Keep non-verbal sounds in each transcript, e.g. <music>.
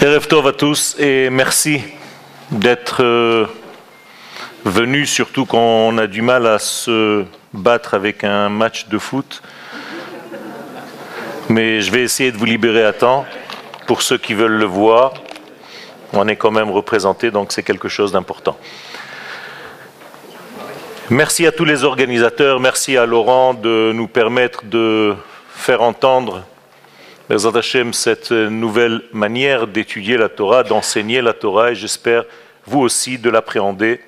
Erev à tous et merci d'être euh, venus, surtout quand on a du mal à se battre avec un match de foot. Mais je vais essayer de vous libérer à temps. Pour ceux qui veulent le voir, on est quand même représenté, donc c'est quelque chose d'important. Merci à tous les organisateurs, merci à Laurent de nous permettre de faire entendre cette nouvelle manière d'étudier la Torah, d'enseigner la Torah, et j'espère vous aussi de l'appréhender.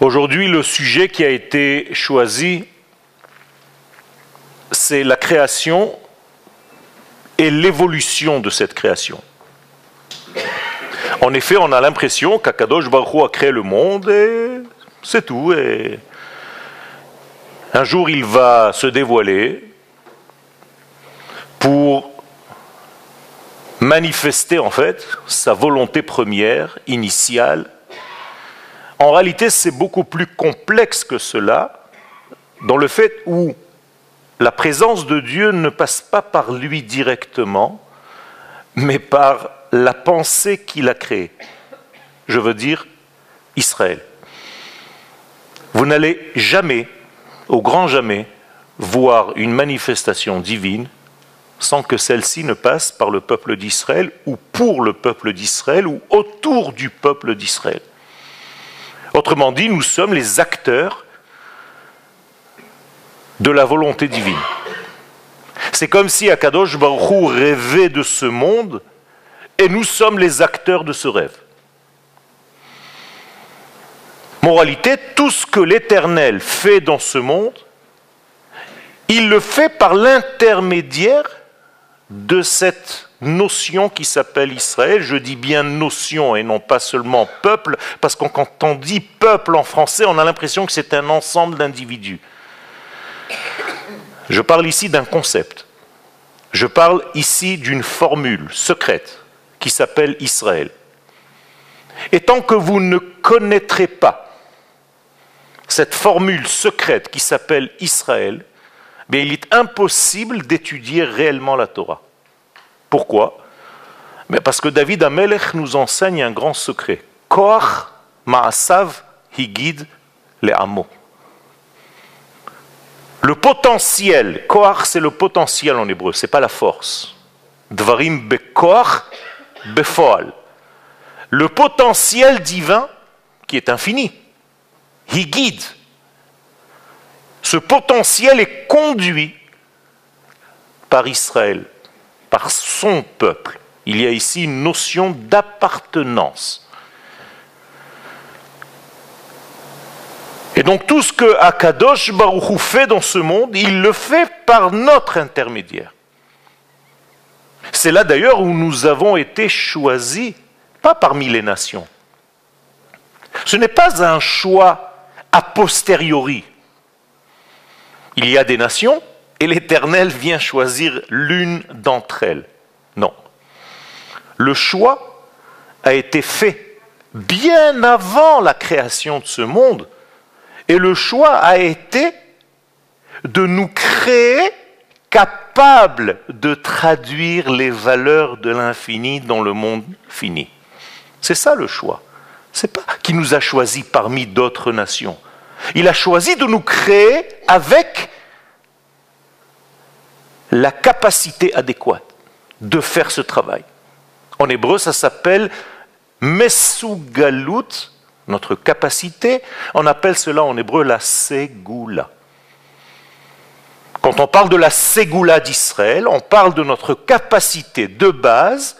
Aujourd'hui, le sujet qui a été choisi, c'est la création et l'évolution de cette création. En effet, on a l'impression qu'Akadosh Baruch a créé le monde et c'est tout. Un jour, il va se dévoiler pour manifester en fait sa volonté première, initiale. En réalité, c'est beaucoup plus complexe que cela, dans le fait où la présence de Dieu ne passe pas par lui directement, mais par la pensée qu'il a créée. Je veux dire Israël. Vous n'allez jamais, au grand jamais, voir une manifestation divine sans que celle-ci ne passe par le peuple d'Israël ou pour le peuple d'Israël ou autour du peuple d'Israël. Autrement dit, nous sommes les acteurs de la volonté divine. C'est comme si Akadosh Baruch rêvait de ce monde et nous sommes les acteurs de ce rêve. Moralité, tout ce que l'Éternel fait dans ce monde, il le fait par l'intermédiaire de cette notion qui s'appelle Israël. Je dis bien notion et non pas seulement peuple, parce que quand on dit peuple en français, on a l'impression que c'est un ensemble d'individus. Je parle ici d'un concept. Je parle ici d'une formule secrète qui s'appelle Israël. Et tant que vous ne connaîtrez pas cette formule secrète qui s'appelle Israël, mais il est impossible d'étudier réellement la Torah. Pourquoi? Mais Parce que David Amelech nous enseigne un grand secret. Koach Maasav Higid le Amo. Le potentiel, Koach c'est le potentiel en hébreu, c'est pas la force. Dvarim bekoach befoal. Le potentiel divin qui est infini. Higid, ce potentiel est conduit par Israël, par son peuple. Il y a ici une notion d'appartenance. Et donc tout ce que Akadosh Baruchou fait dans ce monde, il le fait par notre intermédiaire. C'est là d'ailleurs où nous avons été choisis, pas parmi les nations. Ce n'est pas un choix a posteriori. Il y a des nations et l'Éternel vient choisir l'une d'entre elles. Non. Le choix a été fait bien avant la création de ce monde et le choix a été de nous créer capables de traduire les valeurs de l'infini dans le monde fini. C'est ça le choix. C'est pas qu'il nous a choisis parmi d'autres nations. Il a choisi de nous créer avec la capacité adéquate de faire ce travail. En hébreu, ça s'appelle Mesugalut, notre capacité. On appelle cela en hébreu la Segula. Quand on parle de la Segula d'Israël, on parle de notre capacité de base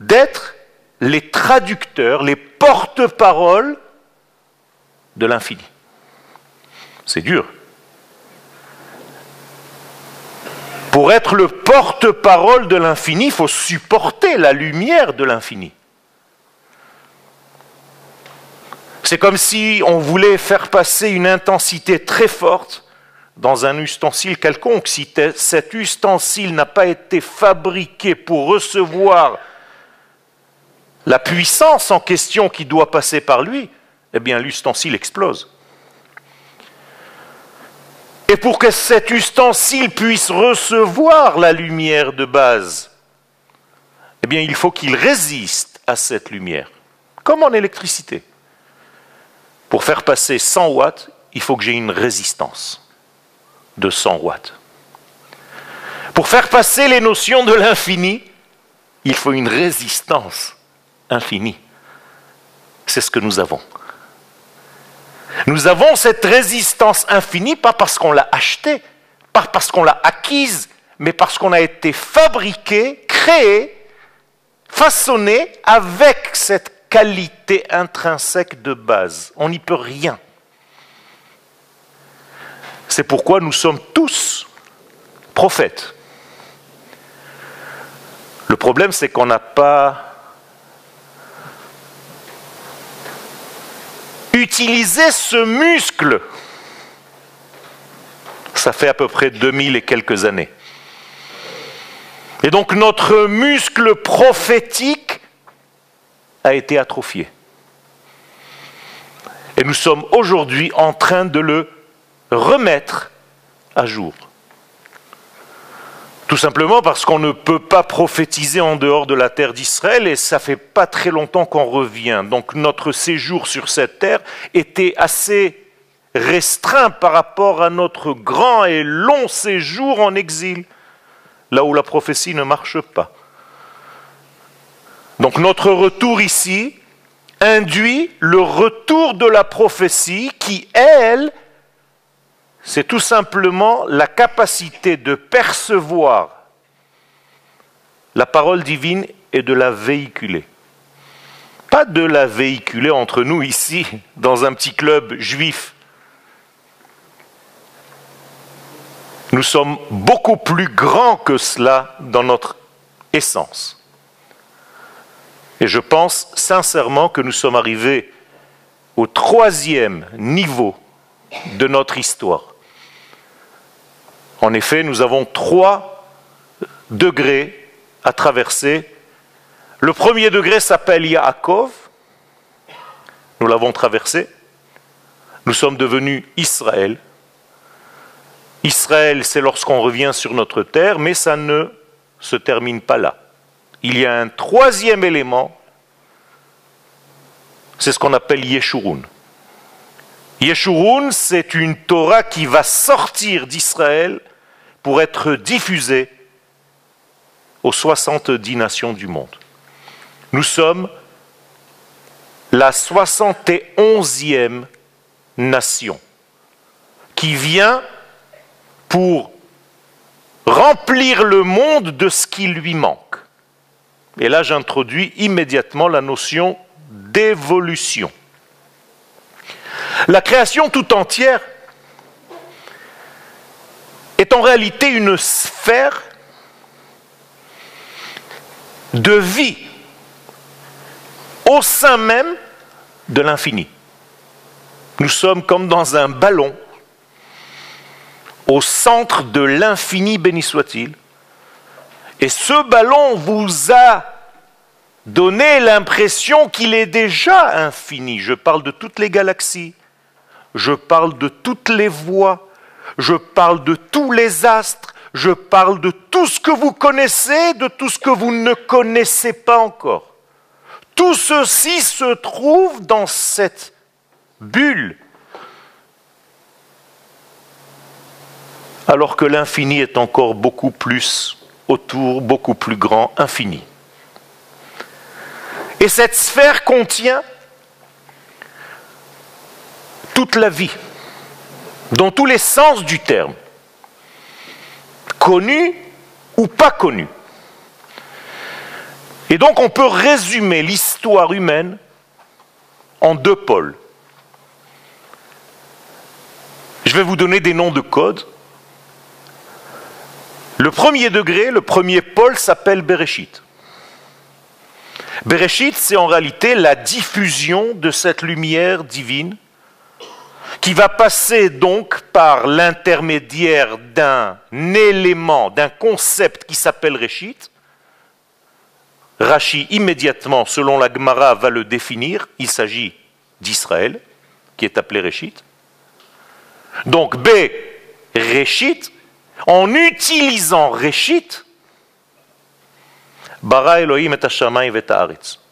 d'être les traducteurs, les porte-paroles de l'infini. C'est dur. Pour être le porte-parole de l'infini, il faut supporter la lumière de l'infini. C'est comme si on voulait faire passer une intensité très forte dans un ustensile quelconque. Si cet ustensile n'a pas été fabriqué pour recevoir la puissance en question qui doit passer par lui, eh bien l'ustensile explose. Et pour que cet ustensile puisse recevoir la lumière de base, eh bien il faut qu'il résiste à cette lumière, comme en électricité. Pour faire passer 100 watts, il faut que j'ai une résistance de 100 watts. Pour faire passer les notions de l'infini, il faut une résistance infinie. C'est ce que nous avons. Nous avons cette résistance infinie, pas parce qu'on l'a achetée, pas parce qu'on l'a acquise, mais parce qu'on a été fabriqué, créé, façonné avec cette qualité intrinsèque de base. On n'y peut rien. C'est pourquoi nous sommes tous prophètes. Le problème, c'est qu'on n'a pas utilisé ce muscle. Ça fait à peu près 2000 et quelques années. Et donc notre muscle prophétique a été atrophié. Et nous sommes aujourd'hui en train de le remettre à jour. Tout simplement parce qu'on ne peut pas prophétiser en dehors de la terre d'Israël et ça fait pas très longtemps qu'on revient. Donc notre séjour sur cette terre était assez restreint par rapport à notre grand et long séjour en exil, là où la prophétie ne marche pas. Donc notre retour ici induit le retour de la prophétie qui, elle, c'est tout simplement la capacité de percevoir la parole divine et de la véhiculer. Pas de la véhiculer entre nous ici, dans un petit club juif. Nous sommes beaucoup plus grands que cela dans notre essence. Et je pense sincèrement que nous sommes arrivés au troisième niveau de notre histoire. En effet, nous avons trois degrés à traverser. Le premier degré s'appelle Yaakov. Nous l'avons traversé. Nous sommes devenus Israël. Israël, c'est lorsqu'on revient sur notre terre, mais ça ne se termine pas là. Il y a un troisième élément, c'est ce qu'on appelle Yeshurun. Yeshurun, c'est une Torah qui va sortir d'Israël pour être diffusée aux 70 nations du monde. Nous sommes la 71e nation qui vient pour remplir le monde de ce qui lui manque. Et là, j'introduis immédiatement la notion d'évolution. La création tout entière est en réalité une sphère de vie au sein même de l'infini. Nous sommes comme dans un ballon au centre de l'infini, béni soit-il. Et ce ballon vous a donné l'impression qu'il est déjà infini. Je parle de toutes les galaxies, je parle de toutes les voies, je parle de tous les astres, je parle de tout ce que vous connaissez, de tout ce que vous ne connaissez pas encore. Tout ceci se trouve dans cette bulle. Alors que l'infini est encore beaucoup plus autour, beaucoup plus grand, infini. Et cette sphère contient toute la vie dans tous les sens du terme, connu ou pas connu. Et donc on peut résumer l'histoire humaine en deux pôles. Je vais vous donner des noms de codes. Le premier degré, le premier pôle s'appelle Bereshit. Bereshit, c'est en réalité la diffusion de cette lumière divine qui va passer donc par l'intermédiaire d'un élément, d'un concept qui s'appelle Réchit. Rachi, immédiatement, selon la Gemara, va le définir. Il s'agit d'Israël, qui est appelé Réchit. Donc, B, Réchit, en utilisant Réchit, Bara Elohim et et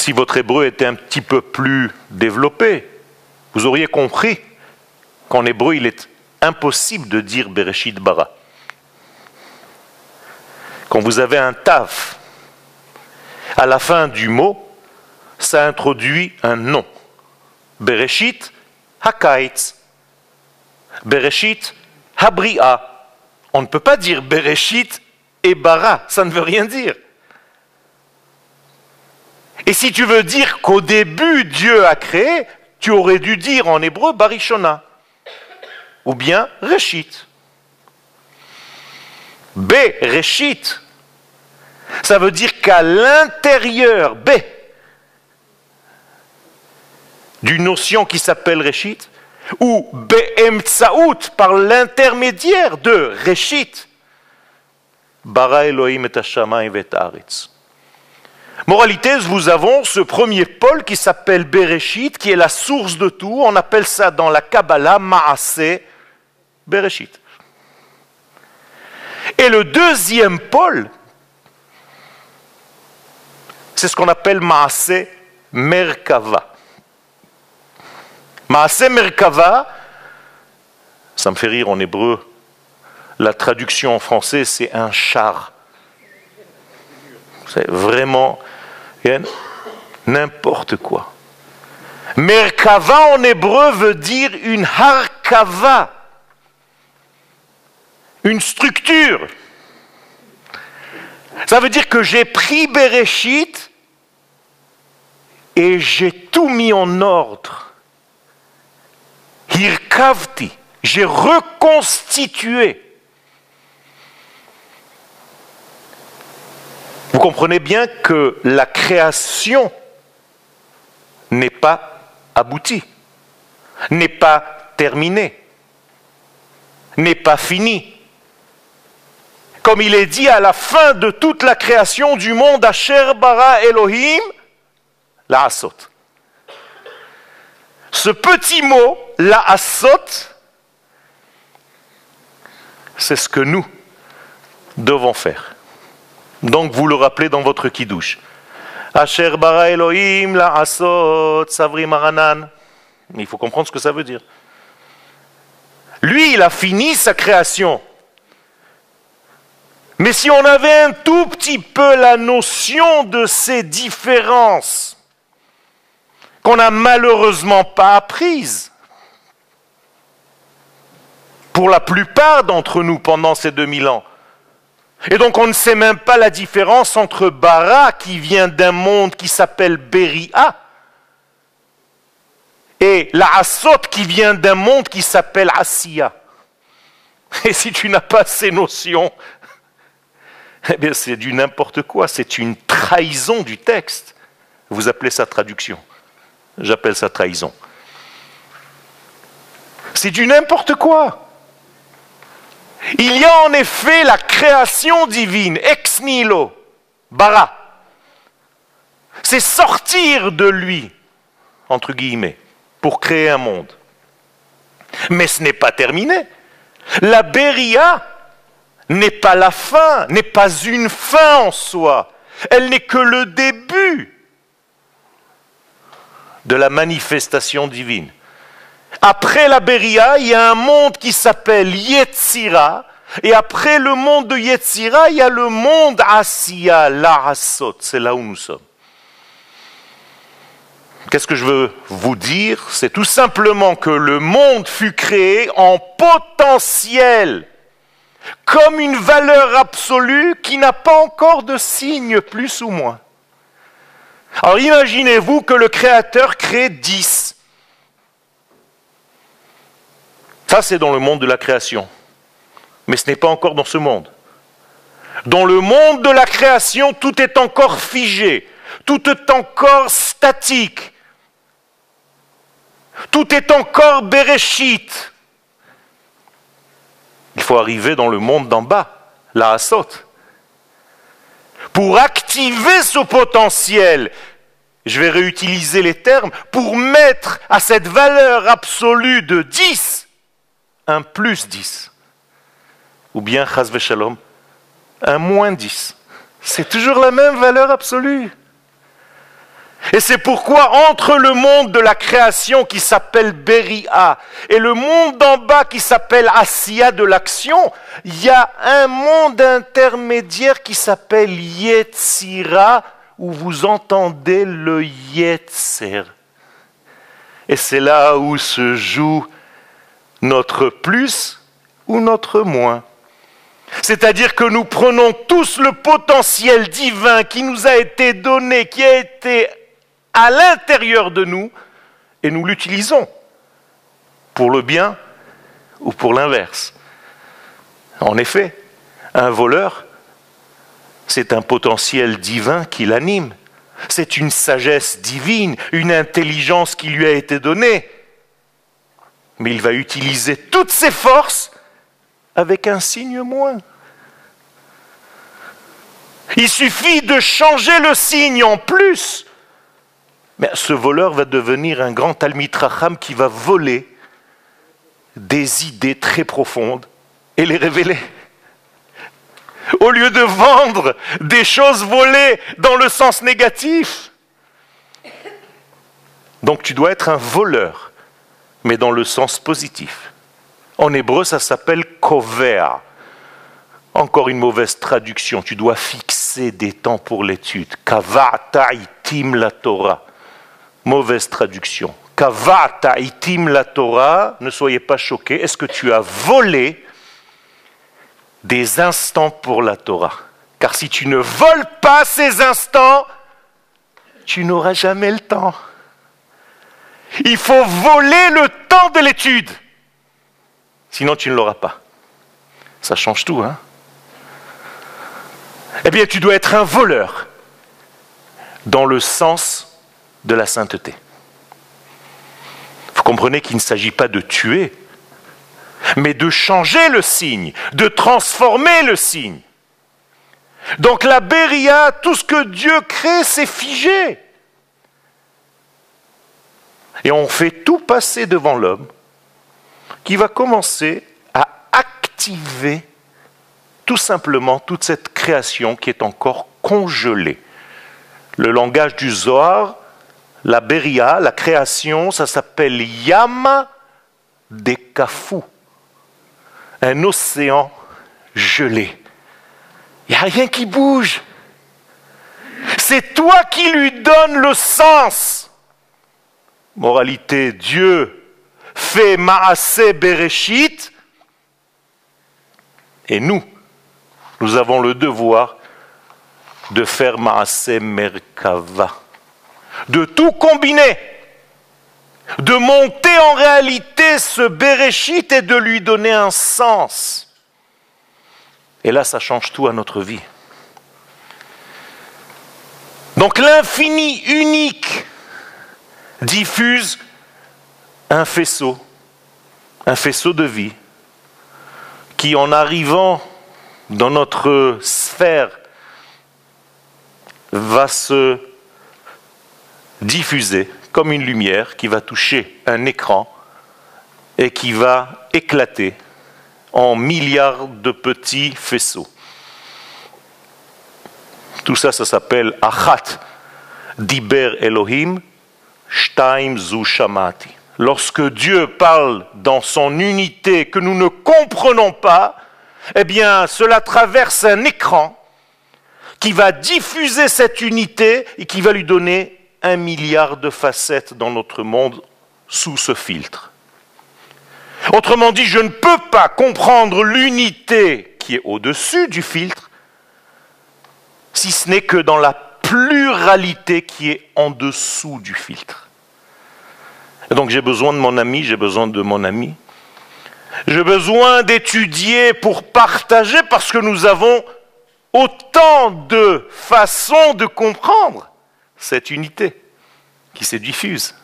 Si votre hébreu était un petit peu plus développé, vous auriez compris qu'en hébreu, il est impossible de dire Bereshit bara. Quand vous avez un taf à la fin du mot, ça introduit un nom. Bereshit hakaitz. Bereshit habria. On ne peut pas dire Bereshit et bara, ça ne veut rien dire. Et si tu veux dire qu'au début Dieu a créé, tu aurais dû dire en hébreu barishona ou bien Reshit. B, Reshit, ça veut dire qu'à l'intérieur, B, d'une notion qui s'appelle Reshit, ou Be'emtsaout, par l'intermédiaire de Reshit, Bara Elohim et et Aretz. Moralité, nous avons ce premier pôle qui s'appelle Bereshit, qui est la source de tout. On appelle ça dans la Kabbalah Maaseh Bereshit. Et le deuxième pôle, c'est ce qu'on appelle Maaseh Merkava. Maaseh Merkava, ça me fait rire en hébreu, la traduction en français c'est un char. C'est vraiment n'importe quoi. Merkava en hébreu veut dire une harkava, une structure. Ça veut dire que j'ai pris Bereshit et j'ai tout mis en ordre. Hirkavti, j'ai reconstitué. Vous comprenez bien que la création n'est pas aboutie, n'est pas terminée, n'est pas finie. Comme il est dit à la fin de toute la création du monde, Asher bara Elohim, la asot. Ce petit mot, la asot, c'est ce que nous devons faire. Donc vous le rappelez dans votre kiddush. Asher bara Elohim la asot savri maranan. Il faut comprendre ce que ça veut dire. Lui, il a fini sa création. Mais si on avait un tout petit peu la notion de ces différences qu'on n'a malheureusement pas apprises, pour la plupart d'entre nous pendant ces 2000 ans, et donc on ne sait même pas la différence entre Bara, qui vient d'un monde qui s'appelle Beria, et la Asot, qui vient d'un monde qui s'appelle Asiya. Et si tu n'as pas ces notions, eh bien c'est du n'importe quoi, c'est une trahison du texte. Vous appelez ça traduction. J'appelle ça trahison. C'est du n'importe quoi. Il y a en effet la création divine, ex nihilo, bara. C'est sortir de lui, entre guillemets, pour créer un monde. Mais ce n'est pas terminé. La Beria n'est pas la fin, n'est pas une fin en soi. Elle n'est que le début de la manifestation divine. Après la Beria, il y a un monde qui s'appelle Yetzira. Et après le monde de Yetzira, il y a le monde Asiya, l'Arasot. C'est là où nous sommes. Qu'est-ce que je veux vous dire? C'est tout simplement que le monde fut créé en potentiel, comme une valeur absolue qui n'a pas encore de signe plus ou moins. Alors imaginez-vous que le Créateur crée 10. Ça, c'est dans le monde de la création. Mais ce n'est pas encore dans ce monde. Dans le monde de la création, tout est encore figé, tout est encore statique, tout est encore béréchite. Il faut arriver dans le monde d'en bas, la Hassot. Pour activer ce potentiel, je vais réutiliser les termes, pour mettre à cette valeur absolue de 10 un plus 10. Ou bien, chas shalom, un moins 10. C'est toujours la même valeur absolue. Et c'est pourquoi entre le monde de la création qui s'appelle Beria et le monde d'en bas qui s'appelle Asiya de l'action, il y a un monde intermédiaire qui s'appelle Yetzira où vous entendez le Yetzer. Et c'est là où se joue notre plus ou notre moins. C'est-à-dire que nous prenons tous le potentiel divin qui nous a été donné, qui a été à l'intérieur de nous, et nous l'utilisons pour le bien ou pour l'inverse. En effet, un voleur, c'est un potentiel divin qui l'anime. C'est une sagesse divine, une intelligence qui lui a été donnée. Mais il va utiliser toutes ses forces avec un signe moins. Il suffit de changer le signe en plus. Mais ce voleur va devenir un grand Talmitracham qui va voler des idées très profondes et les révéler. Au lieu de vendre des choses volées dans le sens négatif. Donc tu dois être un voleur, mais dans le sens positif. En hébreu, ça s'appelle kovea. Encore une mauvaise traduction. Tu dois fixer des temps pour l'étude. Kavata itim la Torah. Mauvaise traduction. Kavata itim la Torah. Ne soyez pas choqués. Est-ce que tu as volé des instants pour la Torah? Car si tu ne voles pas ces instants, tu n'auras jamais le temps. Il faut voler le temps de l'étude. Sinon, tu ne l'auras pas. Ça change tout, hein Eh bien, tu dois être un voleur dans le sens de la sainteté. Vous comprenez qu'il ne s'agit pas de tuer, mais de changer le signe, de transformer le signe. Donc la Béria, tout ce que Dieu crée, c'est figé. Et on fait tout passer devant l'homme qui va commencer à activer tout simplement toute cette création qui est encore congelée. Le langage du Zohar, la Beria, la création, ça s'appelle Yam des Kafou, un océan gelé. Il n'y a rien qui bouge. C'est toi qui lui donnes le sens. Moralité, Dieu fait Maasé Bereshit, et nous, nous avons le devoir de faire Maasé Merkava, de tout combiner, de monter en réalité ce Bereshit et de lui donner un sens. Et là, ça change tout à notre vie. Donc l'infini unique diffuse un faisceau, un faisceau de vie, qui en arrivant dans notre sphère va se diffuser comme une lumière qui va toucher un écran et qui va éclater en milliards de petits faisceaux. Tout ça, ça s'appelle Achat Diber Elohim Shtaim Zu Shamati lorsque Dieu parle dans son unité que nous ne comprenons pas, eh bien, cela traverse un écran qui va diffuser cette unité et qui va lui donner un milliard de facettes dans notre monde sous ce filtre. Autrement dit, je ne peux pas comprendre l'unité qui est au-dessus du filtre si ce n'est que dans la pluralité qui est en dessous du filtre. Donc j'ai besoin de mon ami, j'ai besoin de mon ami. J'ai besoin d'étudier pour partager parce que nous avons autant de façons de comprendre cette unité qui se diffuse.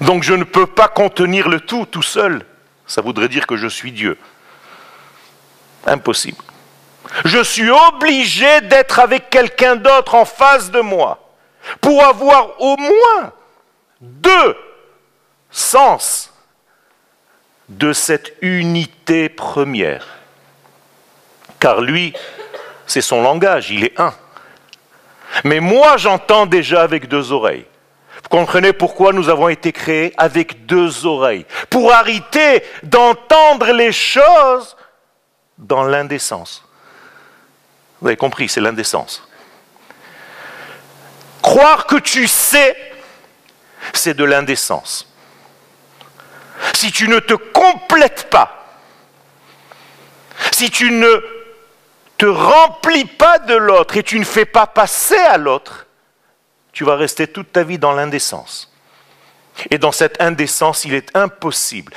Donc je ne peux pas contenir le tout tout seul. Ça voudrait dire que je suis Dieu. Impossible. Je suis obligé d'être avec quelqu'un d'autre en face de moi pour avoir au moins deux sens de cette unité première. Car lui, c'est son langage, il est un. Mais moi, j'entends déjà avec deux oreilles. Vous comprenez pourquoi nous avons été créés avec deux oreilles? Pour arrêter d'entendre les choses dans l'indécence. Vous avez compris, c'est l'indécence. Croire que tu sais, c'est de l'indécence. Si tu ne te complètes pas, si tu ne te remplis pas de l'autre et tu ne fais pas passer à l'autre, tu vas rester toute ta vie dans l'indécence. Et dans cette indécence, il est impossible.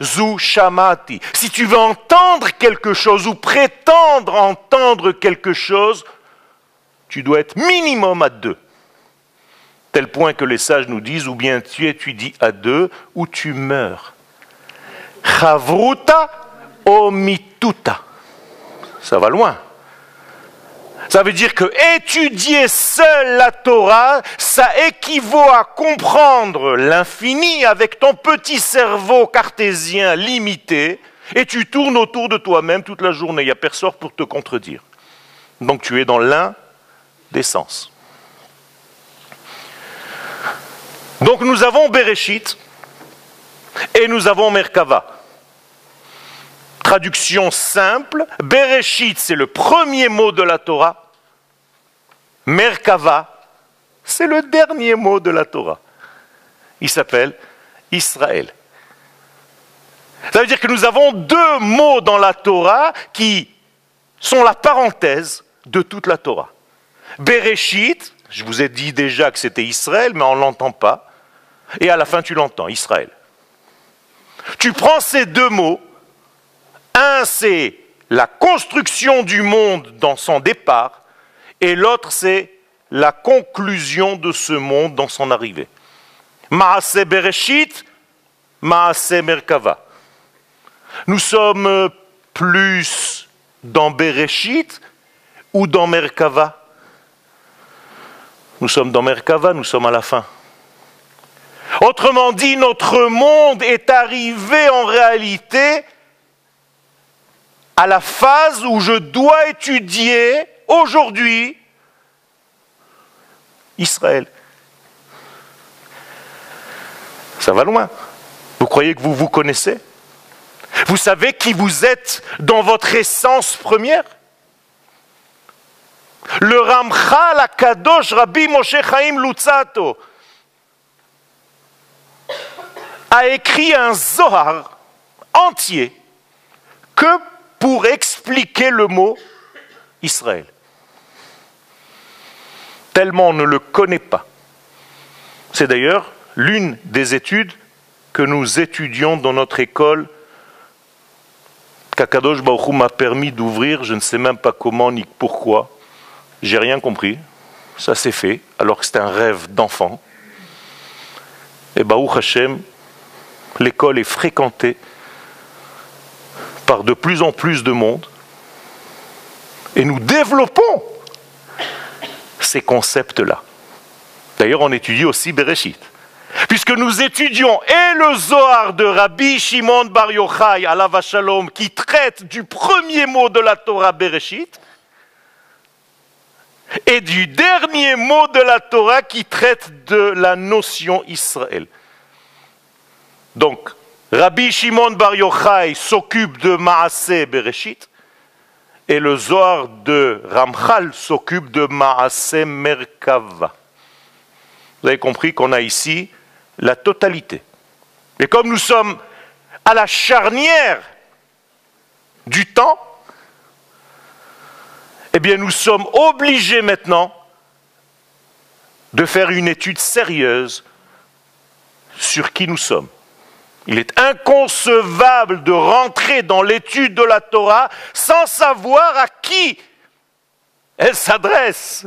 Zu shamati. Si tu veux entendre quelque chose ou prétendre entendre quelque chose, tu dois être minimum à deux. Tel point que les sages nous disent, ou bien tu étudies à deux, ou tu meurs. Chavruta omituta. Ça va loin. Ça veut dire que étudier seul la Torah, ça équivaut à comprendre l'infini avec ton petit cerveau cartésien limité, et tu tournes autour de toi-même toute la journée. Il n'y a personne pour te contredire. Donc tu es dans l'un des sens. Donc nous avons Bereshit et nous avons Merkava. Traduction simple, Bereshit c'est le premier mot de la Torah, Merkava c'est le dernier mot de la Torah. Il s'appelle Israël. Ça veut dire que nous avons deux mots dans la Torah qui sont la parenthèse de toute la Torah. Bereshit, je vous ai dit déjà que c'était Israël, mais on ne l'entend pas. Et à la fin, tu l'entends, Israël. Tu prends ces deux mots un, c'est la construction du monde dans son départ, et l'autre, c'est la conclusion de ce monde dans son arrivée. Maase Bereshit, Maase Merkava. Nous sommes plus dans Bereshit ou dans Merkava? Nous sommes dans Merkava, nous sommes à la fin. Autrement dit, notre monde est arrivé en réalité à la phase où je dois étudier aujourd'hui Israël. Ça va loin. Vous croyez que vous vous connaissez? Vous savez qui vous êtes dans votre essence première? Le Ramchal Akadosh Rabbi Moshe Chaim Lutzato a écrit un Zohar entier que pour expliquer le mot Israël. Tellement on ne le connaît pas. C'est d'ailleurs l'une des études que nous étudions dans notre école qu'Akadosh Baruch m'a permis d'ouvrir, je ne sais même pas comment ni pourquoi, j'ai rien compris, ça s'est fait, alors que c'était un rêve d'enfant. Et Baruch Hashem, l'école est fréquentée par de plus en plus de monde. Et nous développons ces concepts-là. D'ailleurs, on étudie aussi Bereshit. Puisque nous étudions et le Zohar de Rabbi Shimon Bar Yochai, la Shalom, qui traite du premier mot de la Torah Bereshit, et du dernier mot de la Torah qui traite de la notion Israël. Donc, Rabbi Shimon Bar Yochai s'occupe de Maaseh Bereshit et le Zohar de Ramchal s'occupe de Maaseh Merkava. Vous avez compris qu'on a ici la totalité. Et comme nous sommes à la charnière du temps, eh bien nous sommes obligés maintenant de faire une étude sérieuse sur qui nous sommes. Il est inconcevable de rentrer dans l'étude de la Torah sans savoir à qui elle s'adresse.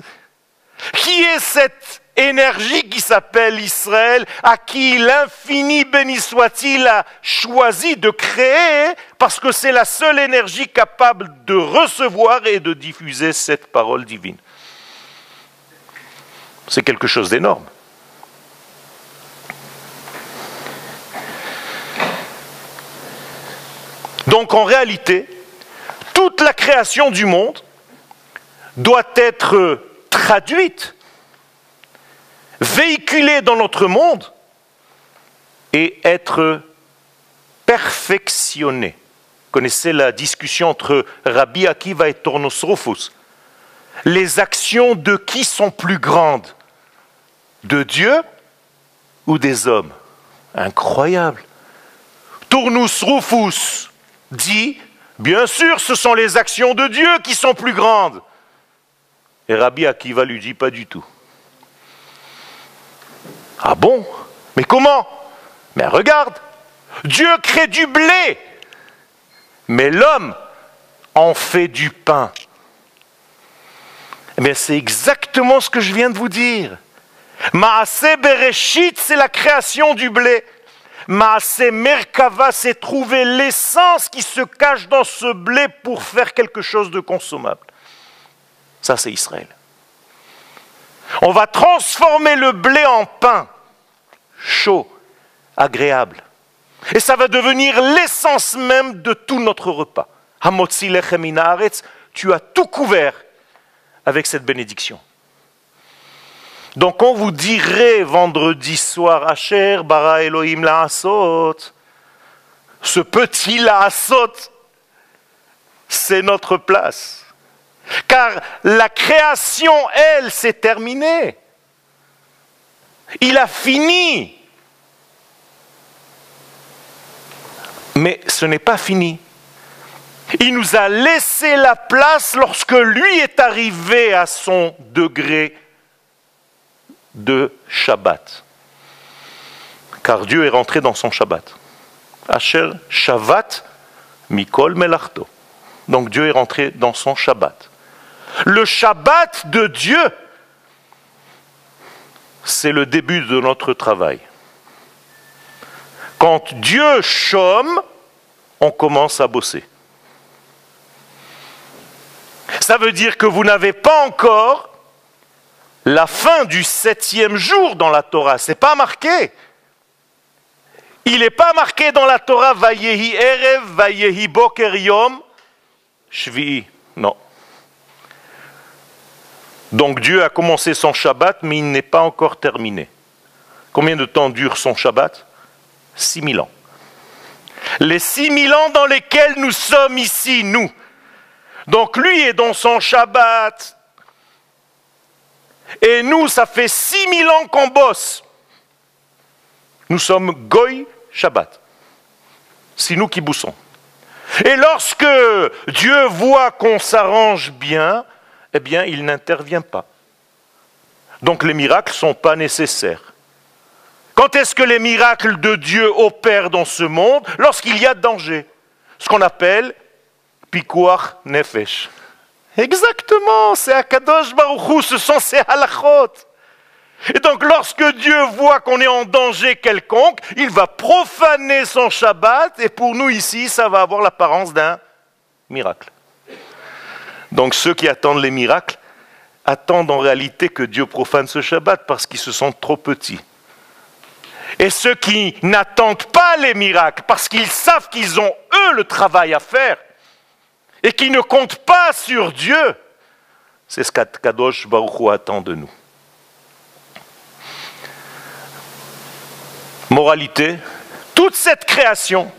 Qui est cette énergie qui s'appelle Israël, à qui l'infini béni soit-il a choisi de créer, parce que c'est la seule énergie capable de recevoir et de diffuser cette parole divine. C'est quelque chose d'énorme. Donc en réalité, toute la création du monde doit être traduite, véhiculée dans notre monde et être perfectionnée. Vous connaissez la discussion entre Rabbi Akiva et Tornos Rufus. Les actions de qui sont plus grandes? De Dieu ou des hommes? Incroyable. Tournus Rufus dit, bien sûr, ce sont les actions de Dieu qui sont plus grandes. Et Rabbi Akiva lui dit, pas du tout. Ah bon? Mais comment? Mais regarde, Dieu crée du blé, mais l'homme en fait du pain. Mais eh c'est exactement ce que je viens de vous dire. Maase Bereshit, c'est la création du blé. Maase Merkava, c'est trouver l'essence qui se cache dans ce blé pour faire quelque chose de consommable. Ça, c'est Israël. On va transformer le blé en pain, chaud, agréable. Et ça va devenir l'essence même de tout notre repas. Tu as tout couvert avec cette bénédiction. Donc on vous dirait vendredi soir, Asher, bara Elohim la ce petit la c'est notre place. Car la création, elle, s'est terminée. Il a fini. Mais ce n'est pas fini. Il nous a laissé la place lorsque lui est arrivé à son degré de Shabbat. Car Dieu est rentré dans son Shabbat. Asher Shabbat Mikol Melachto. Donc Dieu est rentré dans son Shabbat. Le Shabbat de Dieu, c'est le début de notre travail. Quand Dieu chôme, on commence à bosser. Ça veut dire que vous n'avez pas encore la fin du septième jour dans la Torah. Ce n'est pas marqué. Il n'est pas marqué dans la Torah Vayehi Erev, Vayehi Boker Yom, Shvi'i. Non. Donc Dieu a commencé son Shabbat, mais il n'est pas encore terminé. Combien de temps dure son Shabbat? Six mille ans. Les six mille ans dans lesquels nous sommes ici, nous. Donc lui est dans son Shabbat, et nous, ça fait 6000 ans qu'on bosse. Nous sommes Goy Shabbat. C'est nous qui boussons. Et lorsque Dieu voit qu'on s'arrange bien, eh bien, il n'intervient pas. Donc les miracles ne sont pas nécessaires. Quand est-ce que les miracles de Dieu opèrent dans ce monde? Lorsqu'il y a danger. Ce qu'on appelle pikuach nefesh. Exactement, c'est Akadosh Baruchou, ce sont ces halachot. Et donc lorsque Dieu voit qu'on est en danger quelconque, il va profaner son Shabbat et pour nous ici, ça va avoir l'apparence d'un miracle. Donc ceux qui attendent les miracles attendent en réalité que Dieu profane ce Shabbat parce qu'ils se sentent trop petits. Et ceux qui n'attendent pas les miracles parce qu'ils savent qu'ils ont eux le travail à faire, et qui ne compte pas sur Dieu, c'est ce qu'Akadosh Baruch attend de nous. Moralité, toute cette création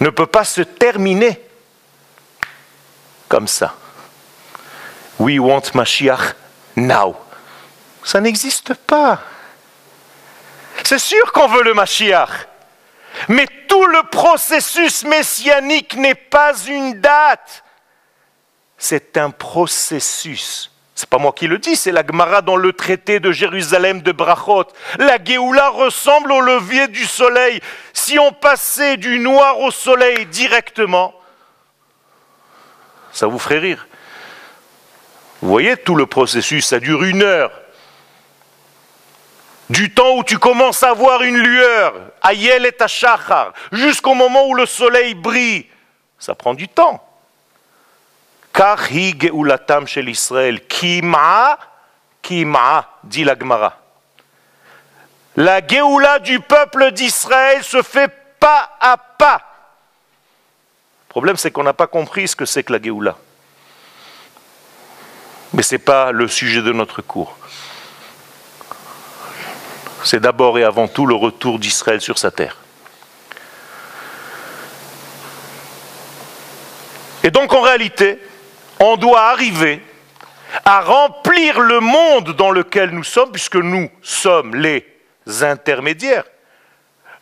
ne peut pas se terminer comme ça. We want Mashiach now. Ça n'existe pas. C'est sûr qu'on veut le Mashiach. Mais tout le processus messianique n'est pas une date, c'est un processus. C'est pas moi qui le dis, c'est la Gemara dans le traité de Jérusalem de Brachot. La Géoula ressemble au levier du soleil. Si on passait du noir au soleil directement, ça vous ferait rire. Vous voyez tout le processus, ça dure une heure. Du temps où tu commences à voir une lueur, Ayel et Tachachar, jusqu'au moment où le soleil brille, ça prend du temps. Car ulatam chez l'Israël, kima, kima, dit la Gemara. La Géoula du peuple d'Israël se fait pas à pas. Le problème, c'est qu'on n'a pas compris ce que c'est que la Géoula. Mais ce n'est pas le sujet de notre cours. C'est d'abord et avant tout le retour d'Israël sur sa terre. Et donc en réalité, on doit arriver à remplir le monde dans lequel nous sommes, puisque nous sommes les intermédiaires,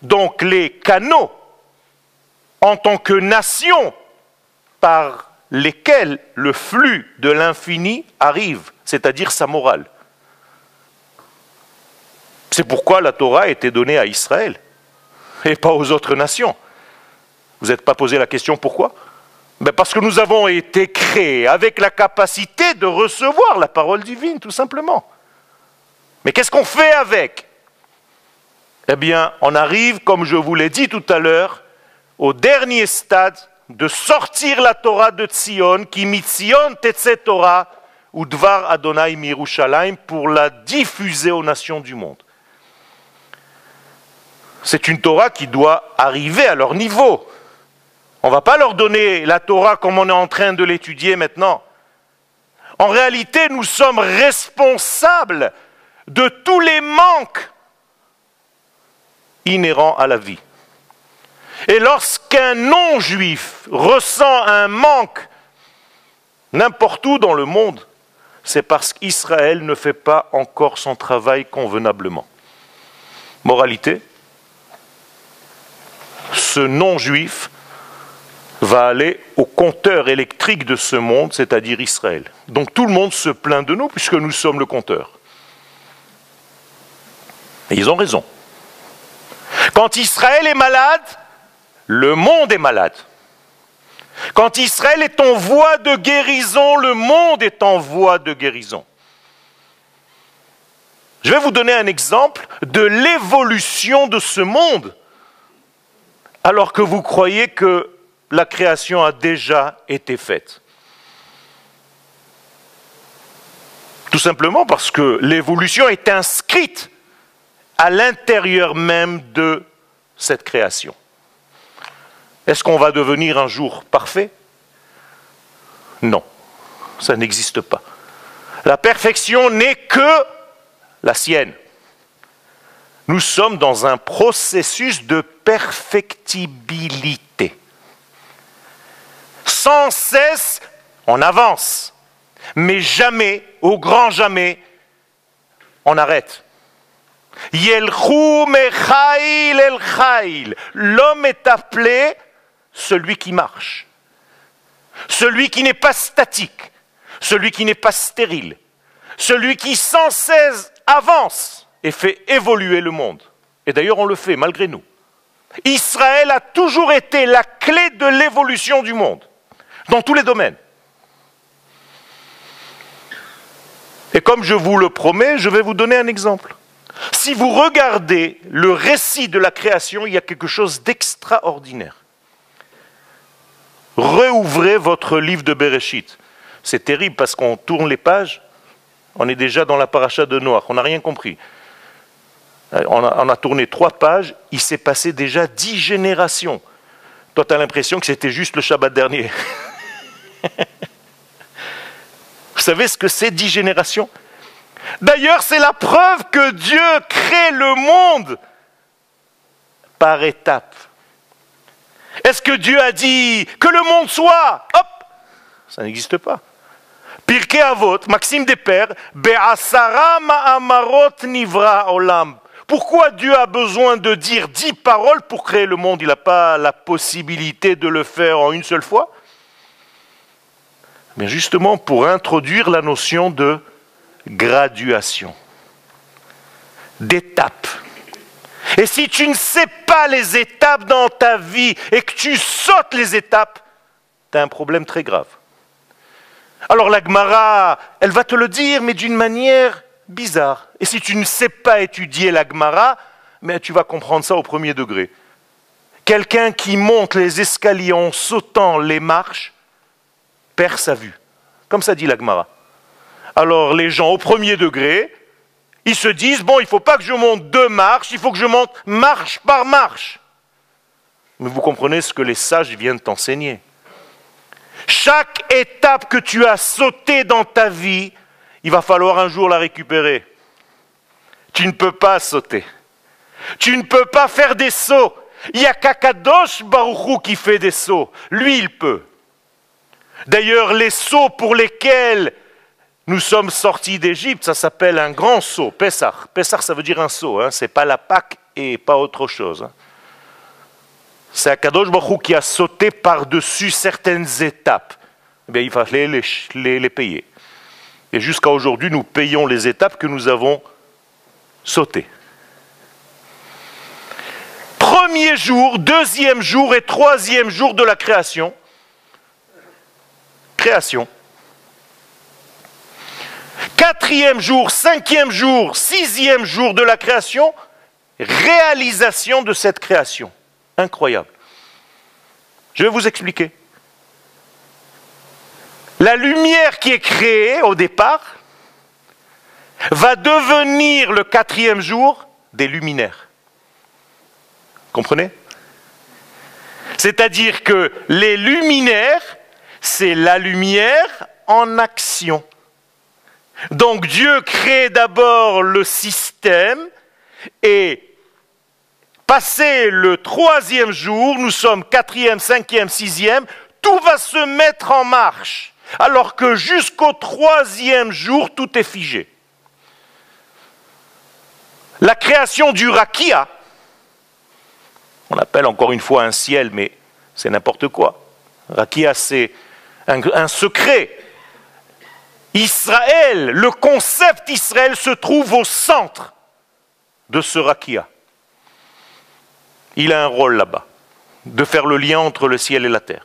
donc les canaux en tant que nation par lesquels le flux de l'infini arrive, c'est-à-dire sa morale. C'est pourquoi la Torah a été donnée à Israël et pas aux autres nations. Vous n'êtes pas posé la question pourquoi? Ben Parce que nous avons été créés avec la capacité de recevoir la parole divine, tout simplement. Mais qu'est-ce qu'on fait avec? Eh bien, on arrive, comme je vous l'ai dit tout à l'heure, au dernier stade de sortir la Torah de Tzion, qui mitzion tetse Torah, ou dvar Adonai Mirushalayim, pour la diffuser aux nations du monde. C'est une Torah qui doit arriver à leur niveau. On ne va pas leur donner la Torah comme on est en train de l'étudier maintenant. En réalité, nous sommes responsables de tous les manques inhérents à la vie. Et lorsqu'un non-juif ressent un manque n'importe où dans le monde, c'est parce qu'Israël ne fait pas encore son travail convenablement. Moralité, ce non-juif va aller au compteur électrique de ce monde, c'est-à-dire Israël. Donc tout le monde se plaint de nous puisque nous sommes le compteur. Et ils ont raison. Quand Israël est malade, le monde est malade. Quand Israël est en voie de guérison, le monde est en voie de guérison. Je vais vous donner un exemple de l'évolution de ce monde, alors que vous croyez que la création a déjà été faite. Tout simplement parce que l'évolution est inscrite à l'intérieur même de cette création. Est-ce qu'on va devenir un jour parfait? Non, ça n'existe pas. La perfection n'est que la sienne. Nous sommes dans un processus de perfectibilité. Sans cesse, on avance, mais jamais, au grand jamais, on arrête. L'homme est appelé celui qui marche, celui qui n'est pas statique, celui qui n'est pas stérile, celui qui sans cesse avance et fait évoluer le monde. Et d'ailleurs, on le fait malgré nous. Israël a toujours été la clé de l'évolution du monde, dans tous les domaines. Et comme je vous le promets, je vais vous donner un exemple. Si vous regardez le récit de la création, il y a quelque chose d'extraordinaire. Réouvrez votre livre de Bereshit. C'est terrible parce qu'on tourne les pages, on est déjà dans la paracha de Noir, on n'a rien compris. On a, on a, tourné trois pages, il s'est passé déjà dix générations. Toi, tu as l'impression que c'était juste le Shabbat dernier. <laughs> Vous savez ce que c'est dix générations? D'ailleurs, c'est la preuve que Dieu crée le monde par étapes. Est-ce que Dieu a dit que le monde soit Hop Ça n'existe pas. Pirkei Maxime des Pères, Be'asara ma'amarot nivra olam. Pourquoi Dieu a besoin de dire dix paroles pour créer le monde? Il n'a pas la possibilité de le faire en une seule fois Mais justement pour introduire la notion de graduation, d'étape. Et si tu ne sais pas les étapes dans ta vie et que tu sautes les étapes, tu as un problème très grave. Alors la Gemara, elle va te le dire, mais d'une manière bizarre. Et si tu ne sais pas étudier la Gemara, mais tu vas comprendre ça au premier degré. Quelqu'un qui monte les escaliers en sautant les marches perd sa vue. Comme ça dit la Gemara. Alors les gens au premier degré, ils se disent, bon, il ne faut pas que je monte deux marches, il faut que je monte marche par marche. Mais vous comprenez ce que les sages viennent t'enseigner. Chaque étape que tu as sautée dans ta vie, il va falloir un jour la récupérer. Tu ne peux pas sauter. Tu ne peux pas faire des sauts. Il y a Kakadosh Baruchou qui fait des sauts. Lui, il peut. D'ailleurs, les sauts pour lesquels nous sommes sortis d'Égypte, ça s'appelle un grand saut, Pessah. Pessah, ça veut dire un saut, hein. ce n'est pas la Pâque et pas autre chose. Hein. C'est Akadosh Baruch qui a sauté par-dessus certaines étapes. Eh il fallait les, les payer. Et jusqu'à aujourd'hui, nous payons les étapes que nous avons sautées. Premier jour, deuxième jour et troisième jour de la création. Création. Quatrième jour, cinquième jour, sixième jour de la création, réalisation de cette création. Incroyable. Je vais vous expliquer. La lumière qui est créée au départ va devenir le quatrième jour des luminaires. Comprenez? C'est-à-dire que les luminaires, c'est la lumière en action. Donc Dieu crée d'abord le système et passé le troisième jour, nous sommes quatrième, cinquième, sixième, tout va se mettre en marche. Alors que jusqu'au troisième jour, tout est figé. La création du rakia, on appelle encore une fois un ciel, mais c'est n'importe quoi. Rakia, c'est un, secret Israël, le concept Israël se trouve au centre de ce rakia. Il a un rôle là-bas, de faire le lien entre le ciel et la terre.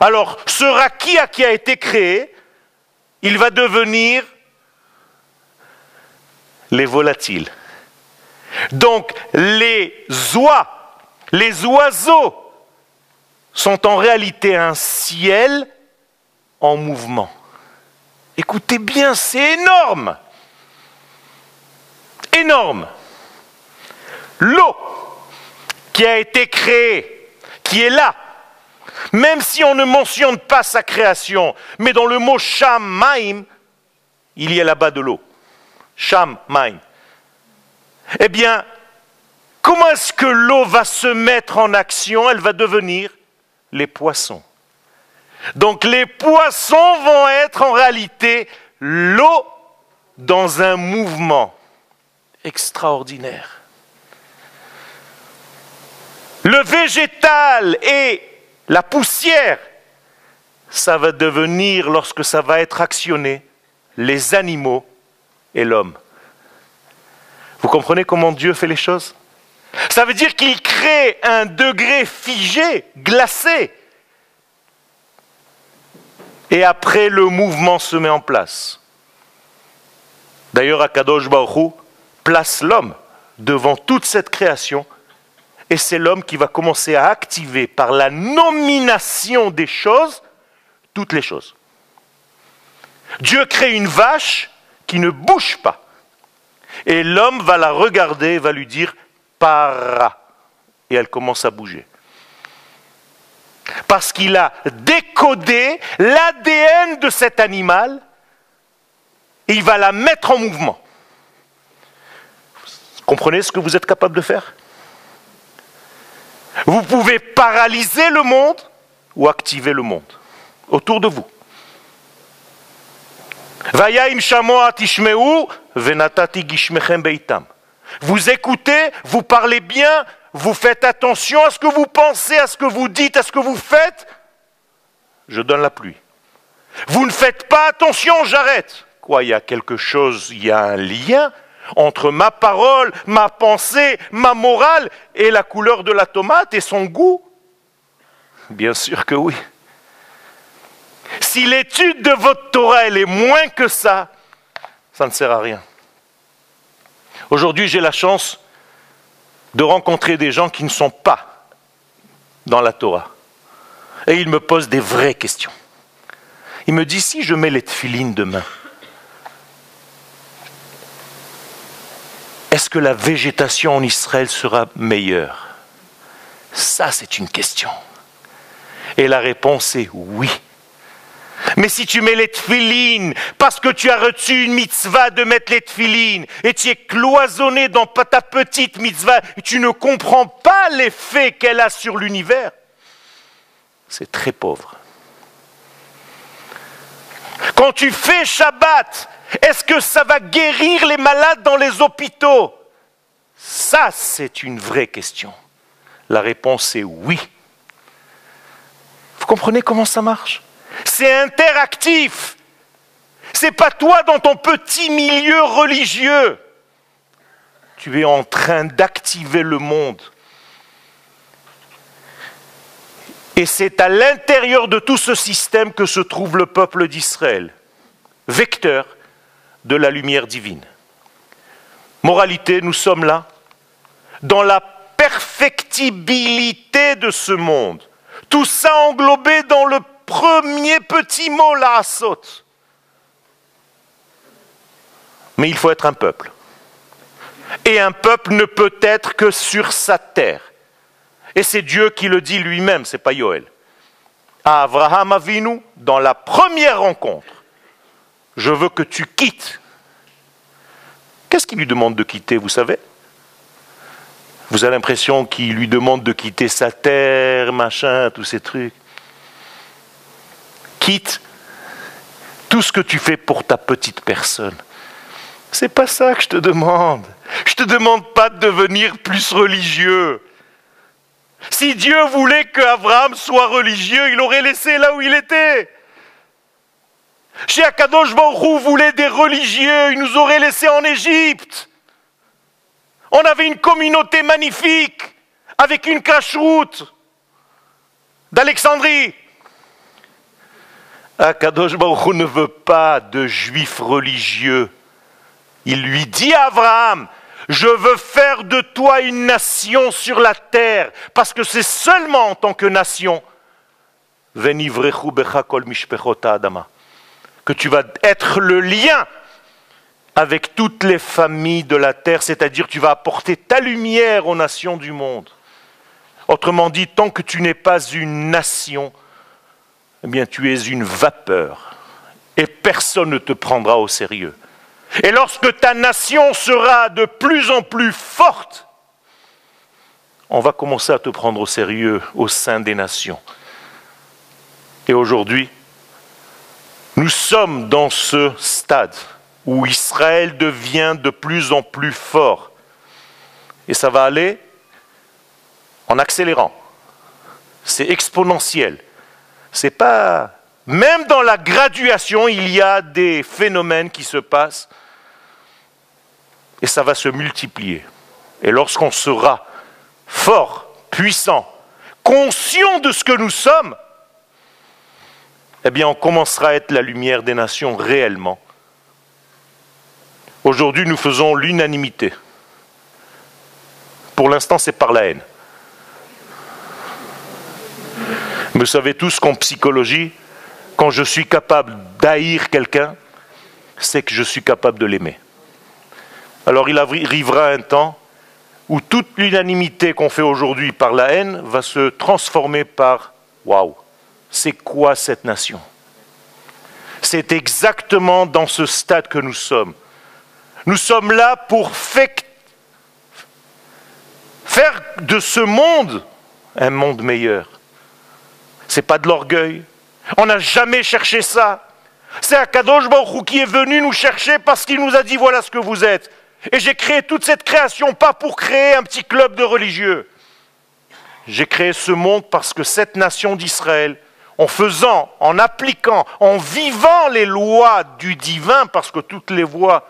Alors, ce rakia qui a été créé, il va devenir les volatiles. Donc, les oies, les oiseaux sont en réalité un ciel en mouvement. Écoutez bien, c'est énorme. Énorme. L'eau qui a été créée, qui est là, même si on ne mentionne pas sa création, mais dans le mot Shamaim, il y a là-bas de l'eau. Shamaim. Eh bien, comment est-ce que l'eau va se mettre en action? Elle va devenir les poissons. Donc les poissons vont être en réalité l'eau dans un mouvement extraordinaire. Le végétal et la poussière, ça va devenir, lorsque ça va être actionné, les animaux et l'homme. Vous comprenez comment Dieu fait les choses? Ça veut dire qu'il crée un degré figé, glacé, et après le mouvement se met en place. D'ailleurs, Akadosh Baruch place l'homme devant toute cette création et c'est l'homme qui va commencer à activer par la nomination des choses toutes les choses. Dieu crée une vache qui ne bouge pas. Et l'homme va la regarder va lui dire para. Et elle commence à bouger parce qu'il a décodé l'ADN de cet animal et il va la mettre en mouvement. Comprenez ce que vous êtes capable de faire? Vous pouvez paralyser le monde ou activer le monde autour de vous. Vous écoutez, vous parlez bien, vous faites attention à ce que vous pensez, à ce que vous dites, à ce que vous faites, je donne la pluie. Vous ne faites pas attention, j'arrête. Quoi, il y a quelque chose, il y a un lien entre ma parole, ma pensée, ma morale et la couleur de la tomate et son goût? Bien sûr que oui. Si l'étude de votre Torah, est moins que ça, ça ne sert à rien. Aujourd'hui, j'ai la chance de rencontrer des gens qui ne sont pas dans la Torah. Et ils me posent des vraies questions. Il me dit, si je mets les tefilines demain, est-ce que la végétation en Israël sera meilleure? Ça, c'est une question. Et la réponse est oui. Mais si tu mets les tfilines, parce que tu as reçu une mitzvah de mettre les tfilines, et tu es cloisonné dans ta petite mitzvah, et tu ne comprends pas l'effet qu'elle a sur l'univers, c'est très pauvre. Quand tu fais Shabbat, est-ce que ça va guérir les malades dans les hôpitaux? Ça, c'est une vraie question. La réponse est oui. Vous comprenez comment ça marche? C'est interactif. C'est pas toi dans ton petit milieu religieux. Tu es en train d'activer le monde. Et c'est à l'intérieur de tout ce système que se trouve le peuple d'Israël, vecteur de la lumière divine. Moralité, nous sommes là, dans la perfectibilité de ce monde. Tout ça englobé dans le premier petit mot, la asot. Mais il faut être un peuple. Et un peuple ne peut être que sur sa terre. Et c'est Dieu qui le dit lui-même, c'est pas Yoel. À Abraham Avinu, dans la première rencontre, je veux que tu quittes. Qu'est-ce qu'il lui demande de quitter, vous savez? Vous avez l'impression qu'il lui demande de quitter sa terre, machin, tous ces trucs. Quitte tout ce que tu fais pour ta petite personne. C'est pas ça que je te demande. Je te demande pas de devenir plus religieux. Si Dieu voulait qu'Abraham soit religieux, il aurait laissé là où il était. Si Akadosh Baruch voulait des religieux, il nous aurait laissés en Égypte. On avait une communauté magnifique avec une cache-route d'Alexandrie. Akadosh Baruch ne veut pas de juifs religieux. Il lui dit à Abraham, je veux faire de toi une nation sur la terre, parce que c'est seulement en tant que nation que tu vas être le lien avec toutes les familles de la terre, c'est-à-dire tu vas apporter ta lumière aux nations du monde. Autrement dit, tant que tu n'es pas une nation, eh bien tu es une vapeur et personne ne te prendra au sérieux. Et lorsque ta nation sera de plus en plus forte, on va commencer à te prendre au sérieux au sein des nations. Et aujourd'hui, nous sommes dans ce stade où Israël devient de plus en plus fort. Et ça va aller en accélérant. C'est exponentiel. C'est pas même dans la graduation, il y a des phénomènes qui se passent et ça va se multiplier. Et lorsqu'on sera fort, puissant, conscient de ce que nous sommes, eh bien on commencera à être la lumière des nations réellement. Aujourd'hui, nous faisons l'unanimité. Pour l'instant, c'est par la haine. Vous savez tous qu'en psychologie, quand je suis capable d'haïr quelqu'un, c'est que je suis capable de l'aimer. Alors il arrivera un temps où toute l'unanimité qu'on fait aujourd'hui par la haine va se transformer par waouh, c'est quoi cette nation? C'est exactement dans ce stade que nous sommes. Nous sommes là pour faire de ce monde un monde meilleur. Ce n'est pas de l'orgueil. On n'a jamais cherché ça. C'est Akadosh Baruch qui est venu nous chercher parce qu'il nous a dit voilà ce que vous êtes. Et j'ai créé toute cette création pas pour créer un petit club de religieux. J'ai créé ce monde parce que cette nation d'Israël, en faisant, en appliquant, en vivant les lois du divin, parce que toutes les voies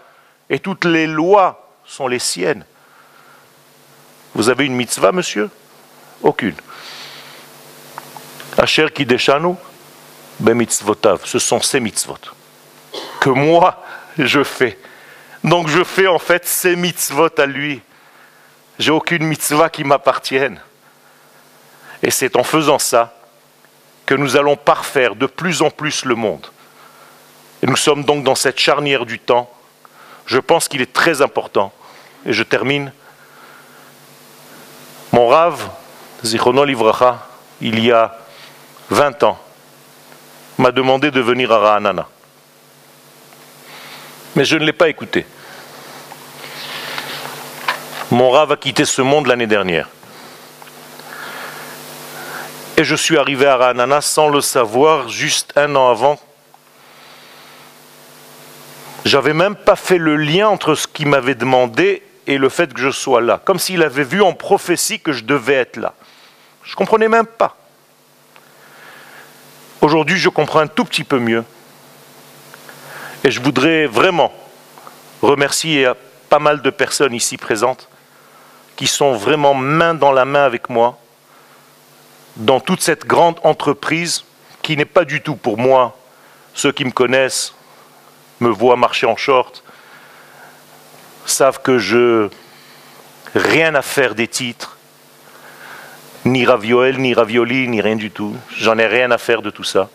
et toutes les lois sont les siennes. Vous avez une mitzvah, monsieur? Aucune. Asher Kideshanu, ben mitzvotav, ce sont ces mitzvot que moi je fais. Donc je fais en fait ces mitzvot à lui. J'ai aucune mitzvah qui m'appartienne. Et c'est en faisant ça que nous allons parfaire de plus en plus le monde. Et nous sommes donc dans cette charnière du temps. Je pense qu'il est très important, et je termine. Mon rave, Zichrono Livracha, il y a 20 ans, m'a demandé de venir à Ra'anana. Mais je ne l'ai pas écouté. Mon rave a quitté ce monde l'année dernière. Je suis arrivé à Ra'anana sans le savoir, juste un an avant. J'avais même pas fait le lien entre ce qu'il m'avait demandé et le fait que je sois là, comme s'il avait vu en prophétie que je devais être là. Je ne comprenais même pas. Aujourd'hui, je comprends un tout petit peu mieux. Et je voudrais vraiment remercier pas mal de personnes ici présentes qui sont vraiment main dans la main avec moi dans toute cette grande entreprise qui n'est pas du tout pour moi. Ceux qui me connaissent me voient marcher en short, savent que je rien à faire des titres, ni ravioel, ni ravioli, ni rien du tout. J'en ai rien à faire de tout ça.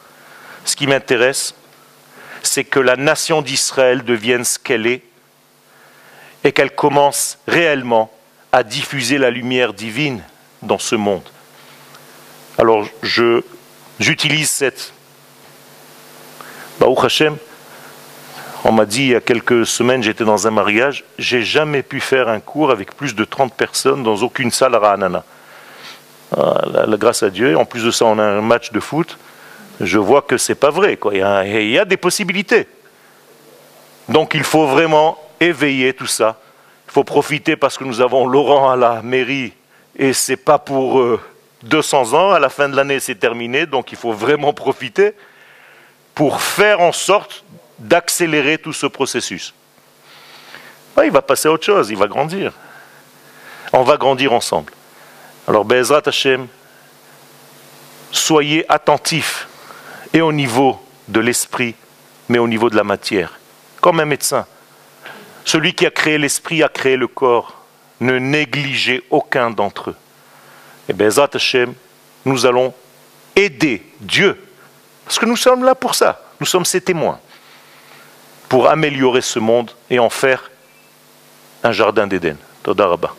Ce qui m'intéresse, c'est que la nation d'Israël devienne ce qu'elle est et qu'elle commence réellement à diffuser la lumière divine dans ce monde. Alors je, j'utilise cette Baruch Hashem. On m'a dit il y a quelques semaines, j'étais dans un mariage, j'ai jamais pu faire un cours avec plus de 30 personnes dans aucune salle à Ra'anana. Ah, grâce à Dieu, en plus de ça, on a un match de foot. Je vois que c'est pas vrai. Il, y a, il y a des possibilités. Donc il faut vraiment éveiller tout ça. Il faut profiter parce que nous avons Laurent à la mairie et c'est pas pour 200 ans. À la fin de l'année, c'est terminé. Donc il faut vraiment profiter pour faire en sorte d'accélérer tout ce processus. il va passer à autre chose, il va grandir. On va grandir ensemble. Alors, Bezrat Hashem, soyez attentifs et au niveau de l'esprit, mais au niveau de la matière. Comme un médecin. Celui qui a créé l'esprit a créé le corps. Ne négligez aucun d'entre eux. Et Bezrat Hashem, nous allons aider Dieu. Parce que nous sommes là pour ça. Nous sommes ses témoins. Pour améliorer ce monde et en faire un jardin d'Éden. Todarabah.